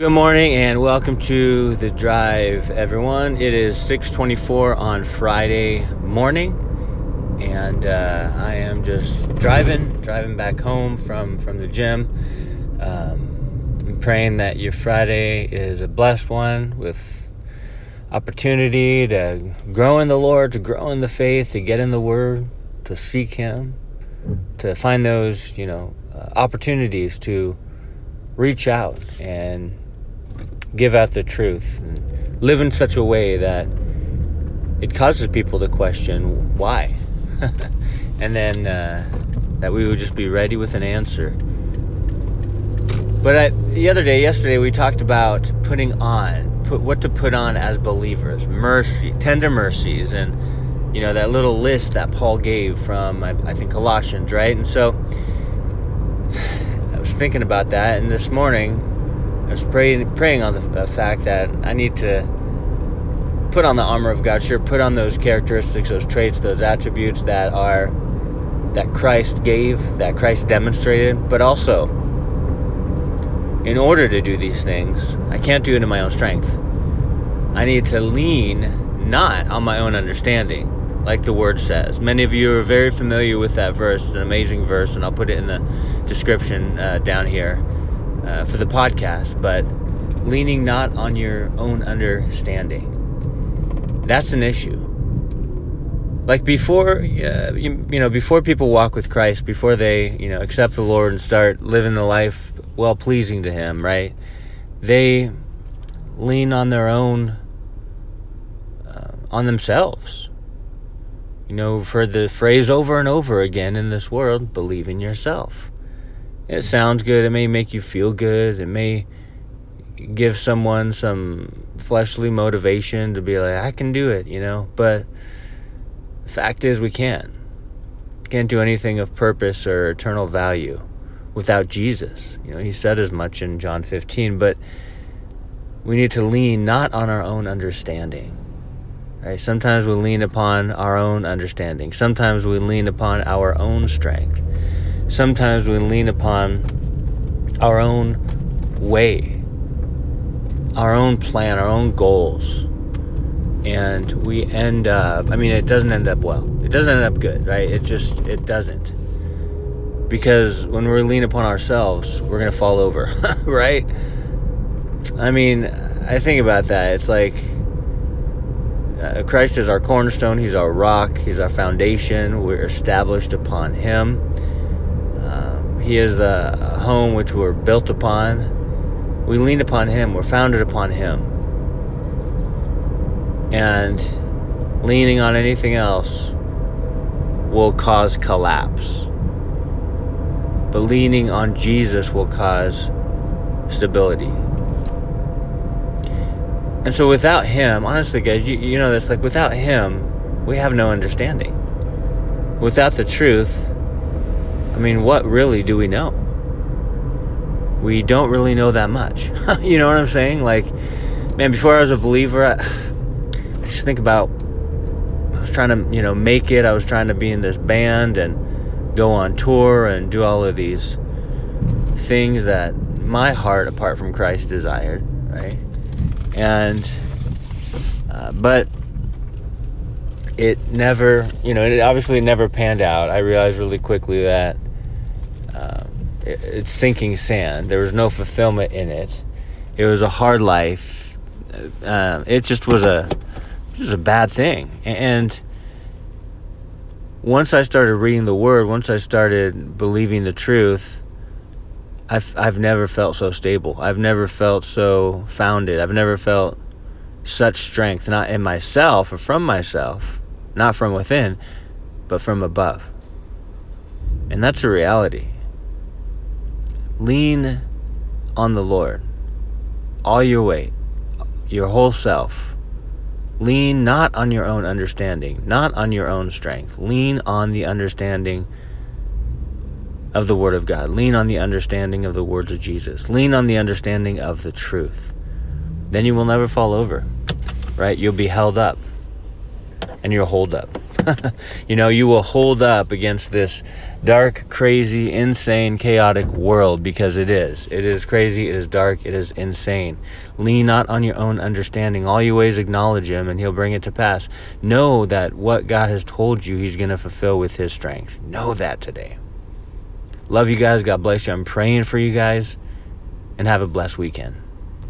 Good morning and welcome to the drive, everyone. It is 6:24 on Friday morning, and uh, I am just driving, driving back home from from the gym. Um, I'm praying that your Friday is a blessed one with opportunity to grow in the Lord, to grow in the faith, to get in the Word, to seek Him, to find those you know uh, opportunities to reach out and give out the truth and live in such a way that it causes people to question why. and then uh, that we would just be ready with an answer. But I, the other day, yesterday, we talked about putting on, put what to put on as believers, mercy, tender mercies, and you know that little list that Paul gave from I, I think Colossians, right? And so I was thinking about that, and this morning I was praying, praying on the, the fact that I need to put on the armor of God. Sure, put on those characteristics, those traits, those attributes that are that Christ gave, that Christ demonstrated, but also in order to do these things, I can't do it in my own strength. I need to lean not on my own understanding, like the word says. Many of you are very familiar with that verse. It's an amazing verse, and I'll put it in the description uh, down here uh, for the podcast, but leaning not on your own understanding. That's an issue. Like before, uh, you, you know, before people walk with Christ, before they, you know, accept the Lord and start living a life well pleasing to Him, right? They lean on their own, uh, on themselves. You know, for the phrase over and over again in this world, believe in yourself it sounds good. It may make you feel good. It may give someone some fleshly motivation to be like, I can do it, you know. But the fact is, we can't. Can't do anything of purpose or eternal value without Jesus. You know, he said as much in John 15, but we need to lean not on our own understanding. Right? Sometimes we lean upon our own understanding. Sometimes we lean upon our own strength sometimes we lean upon our own way, our own plan, our own goals. And we end up, I mean, it doesn't end up well. It doesn't end up good, right? It just, it doesn't. Because when we lean upon ourselves, we're to fall over, right? I mean, I think about that. It's like uh, Christ is our cornerstone, He's our rock, He's our foundation. We're established upon Him. He is the home which we're built upon. We lean upon Him, we're founded upon Him. And leaning on anything else will cause collapse. But leaning on Jesus will cause stability. And so without him, honestly guys, you, you know this, like without him, we have no understanding. Without the truth, I mean, what really do we know? We don't really know that much. you know what I'm saying? Like, man, before I was a believer, I, I just think about I was trying to, you know, make it. I was trying to be in this band and go on tour and do all of these things that my heart, apart from Christ, desired, right? And, uh, but it never, you know, it obviously never panned out. I realized really quickly that it's sinking sand. There was no fulfillment in it. It was a hard life. Uh, it just was a just a bad thing. And once I started reading the Word, once I started believing the truth, I've I've never felt so stable. I've never felt so founded. I've never felt such strength, not in myself or from myself, not from within, but from above. And that's a reality. Lean on the Lord, all your weight, your whole self. Lean not on your own understanding, not on your own strength. Lean on the understanding of the Word of God. Lean on the understanding of the words of Jesus. Lean on the understanding of the truth. Then you will never fall over, right? You'll be held up and you'll hold up. you know, you will hold up against this dark, crazy, insane, chaotic world because it is. It is crazy, it is dark, it is insane. Lean not on your own understanding. All your ways acknowledge Him, and He'll bring it to pass. Know that what God has told you, He's going to fulfill with His strength. Know that today. Love you guys. God bless you. I'm praying for you guys, and have a blessed weekend.